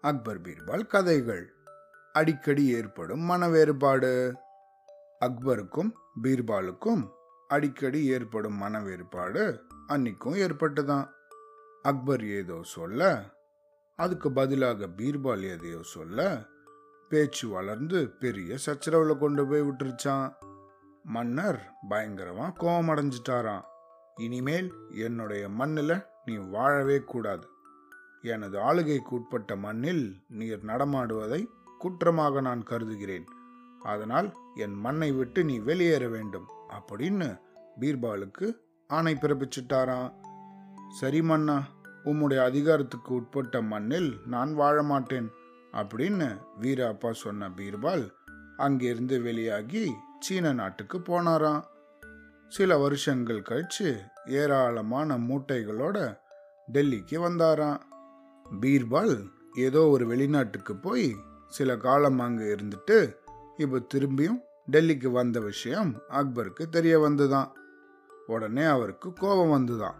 அக்பர் பீர்பால் கதைகள். அடிக்கடி ஏற்படும் மன வேறுபாடு. அக்பருக்கும் பீர்பாலுக்கும் அடிக்கடி ஏற்படும் மன வேறுபாடு அன்னைக்கும் ஏற்பட்டுதான் அக்பர் ஏதோ சொல்ல அதுக்கு பதிலாக பீர்பால் எதையோ சொல்ல பேச்சு வளர்ந்து பெரிய சச்சரவுல கொண்டு போய் விட்டுருச்சான் மன்னர் பயங்கரமா கோபம் அடைஞ்சிட்டாராம். இனிமேல் என்னுடைய மண்ணில் நீ வாழவே கூடாது. எனது ஆளுகைக்கு உட்பட்ட மண்ணில் நீர் நடமாடுவதை குற்றமாக நான் கருதுகிறேன். அதனால் என் மண்ணை விட்டு நீ வெளியேற வேண்டும். அப்படின்னு பீர்பாலுக்கு ஆணை பிறப்பிச்சிட்டாராம் சரி மன்னா உம்முடைய அதிகாரத்துக்கு உட்பட்ட மண்ணில் நான் வாழ மாட்டேன் அப்படின்னு வீர அப்பா சொன்ன பீர்பால் அங்கிருந்து வெளியாகி சீன நாட்டுக்கு போனாராம் சில வருஷங்கள் கழிச்சு ஏராளமான மூட்டைகளோட டெல்லிக்கு வந்தாராம் பீர்பால் ஏதோ ஒரு வெளிநாட்டுக்கு போய் சில காலம் அங்கே இருந்துட்டு இப்போ திரும்பியும் டெல்லிக்கு வந்த விஷயம் அக்பருக்கு தெரிய வந்துதான். உடனே அவருக்கு கோபம் வந்துதான்.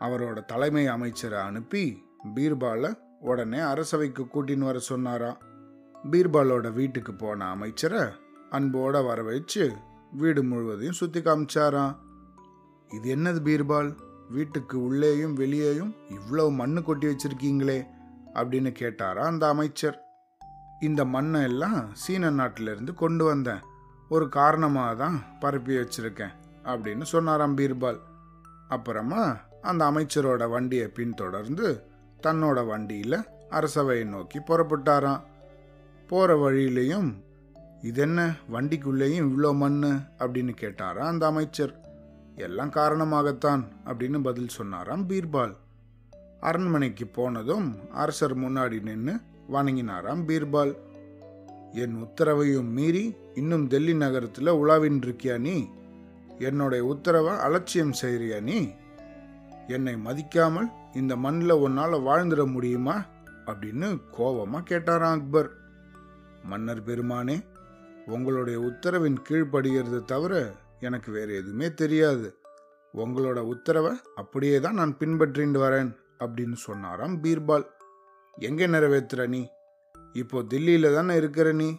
அவரோட தலைமை அமைச்சரை அனுப்பி பீர்பாலை உடனே அரசவைக்கு கூட்டின்னு வர சொன்னாராம் பீர்பாலோட வீட்டுக்கு போன அமைச்சரை அன்போட வர வச்சு வீடு முழுவதையும் சுற்றி காமிச்சாராம். இது என்னது பீர்பால்? வீட்டுக்கு உள்ளேயும் வெளியேயும் இவ்வளவு மண்ணு கொட்டி வச்சிருக்கீங்களே அப்படின்னு கேட்டாரா அந்த அமைச்சர். இந்த மண்ணை எல்லாம் சீன நாட்டிலிருந்து கொண்டு வந்தேன். ஒரு காரணமாக தான் பரப்பி வச்சிருக்கேன் அப்படின்னு சொன்னாராம் பீர்பால். அப்புறமா அந்த அமைச்சரோட வண்டியை பின்தொடர்ந்து தன்னோட வண்டியில் அரசவையை நோக்கி புறப்பட்டாராம். போகிற வழியிலையும் இதென்ன? வண்டிக்குள்ளேயும் இவ்வளோ மண் அப்படின்னு கேட்டாரா அந்த அமைச்சர். எல்லாம் காரணமாகத்தான் அப்படின்னு பதில் சொன்னாராம் பீர்பால். அரண்மனைக்கு போனதும் அரசர் முன்னாடி நின்று வணங்கினாராம் பீர்பால். என் உத்தரவையும் மீறி இன்னும் டெல்லி நகரத்தில் உலாவின் இருக்கியா நீ? என்னுடைய உத்தரவை அலட்சியம் செய்கிறியா நீ? என்னை மதிக்காமல் இந்த மண்ணில் உன்னால் வாழ்ந்துட முடியுமா? அப்படின்னு கோபமாக கேட்டாராம் அக்பர். மன்னர் பெருமானே உங்களுடைய உத்தரவின் கீழ்ப்படுகிறது தவிர எனக்கு வேறு எதுவுமே தெரியாது. உங்களோட உத்தரவை அப்படியே தான் நான் பின்பற்றிட்டு வரேன் அப்படின்னு சொன்னாராம் பீர்பால். எங்கே நிறைவேற்றுற நீ? இப்போ தில்லியில் தானே இருக்கிற நீ?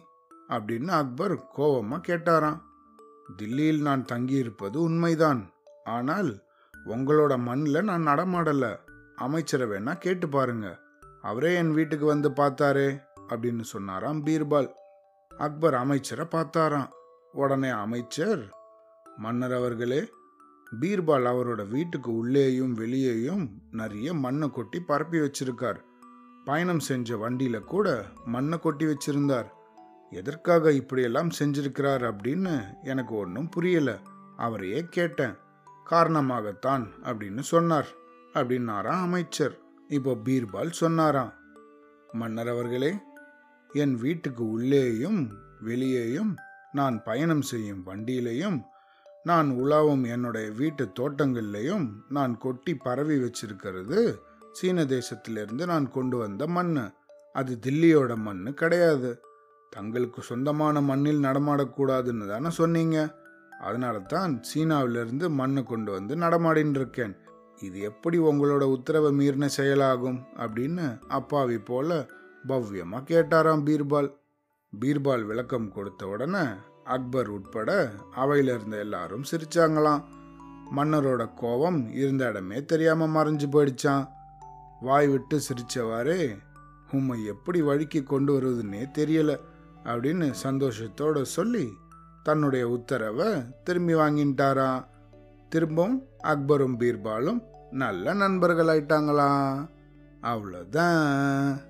அப்படின்னு அக்பர் கோபமாக கேட்டாராம். தில்லியில் நான் தங்கியிருப்பது உண்மைதான். ஆனால் உங்களோட மண்ணில் நான் நடமாடலை. அமைச்சரை வேணா கேட்டு பாருங்க. அவரே என் வீட்டுக்கு வந்து பார்த்தாரே அப்படின்னு சொன்னாராம் பீர்பால். அக்பர் அமைச்சரை பார்த்தாராம். உடனே அமைச்சர் மன்னர் அவர்களே பீர்பால் அவரோட வீட்டுக்கு உள்ளேயும் வெளியேயும் நிறைய மண்ணை கொட்டி பரப்பி வச்சிருக்கார். பயணம் செஞ்ச வண்டியில கூட மண்ணை கொட்டி வச்சிருந்தார். எதற்காக இப்படியெல்லாம் செஞ்சிருக்கிறார் அப்படின்னு எனக்கு ஒன்றும் புரியல. அவரையே கேட்டேன். காரணமாகத்தான் அப்படின்னு சொன்னார் அப்படின்னாராம் அமைச்சர். இப்போ பீர்பால் சொன்னாராம் மன்னர் அவர்களே என் வீட்டுக்கு உள்ளேயும் வெளியேயும் நான் பயணம் செய்யும் வண்டியிலையும் நான் உலாவும் என்னுடைய வீட்டு தோட்டங்கள்லையும் நான் கொட்டி பரவி வச்சிருக்கிறது. சீன தேசத்திலிருந்து நான் கொண்டு வந்த மண் அது தில்லியோட மண் கிடையாது. தங்களுக்கு சொந்தமான மண்ணில் நடமாடக்கூடாதுன்னு தானே சொன்னீங்க. அதனால தான் சீனாவிலிருந்து மண்ணை கொண்டு வந்து நடமாடின்னு இருக்கேன் இது எப்படி உங்களோட உத்தரவை மீறின செயலாகும்? அப்படின்னு அப்பாவி போல பவ்யமாக கேட்டாராம் பீர்பால். பீர்பால் விளக்கம் கொடுத்த உடனே அக்பர் உட்பட அவையில இருந்த எல்லாரும் சிரிச்சாங்களாம். மன்னரோட கோபம் இருந்த இடமே தெரியாம மறைஞ்சு போயிடுச்சான் வாய் விட்டு சிரிச்சவாறே உம்மை எப்படி வழிக்கு கொண்டு வருவதுன்னே தெரியல அப்படின்னு சந்தோஷத்தோட சொல்லி தன்னுடைய உத்தரவை திரும்பி வாங்கிட்டாராம். திரும்பவும் அக்பரும் பீர்பாலும் நல்ல நண்பர்கள் ஆயிட்டாங்களா அவ்வளோதான்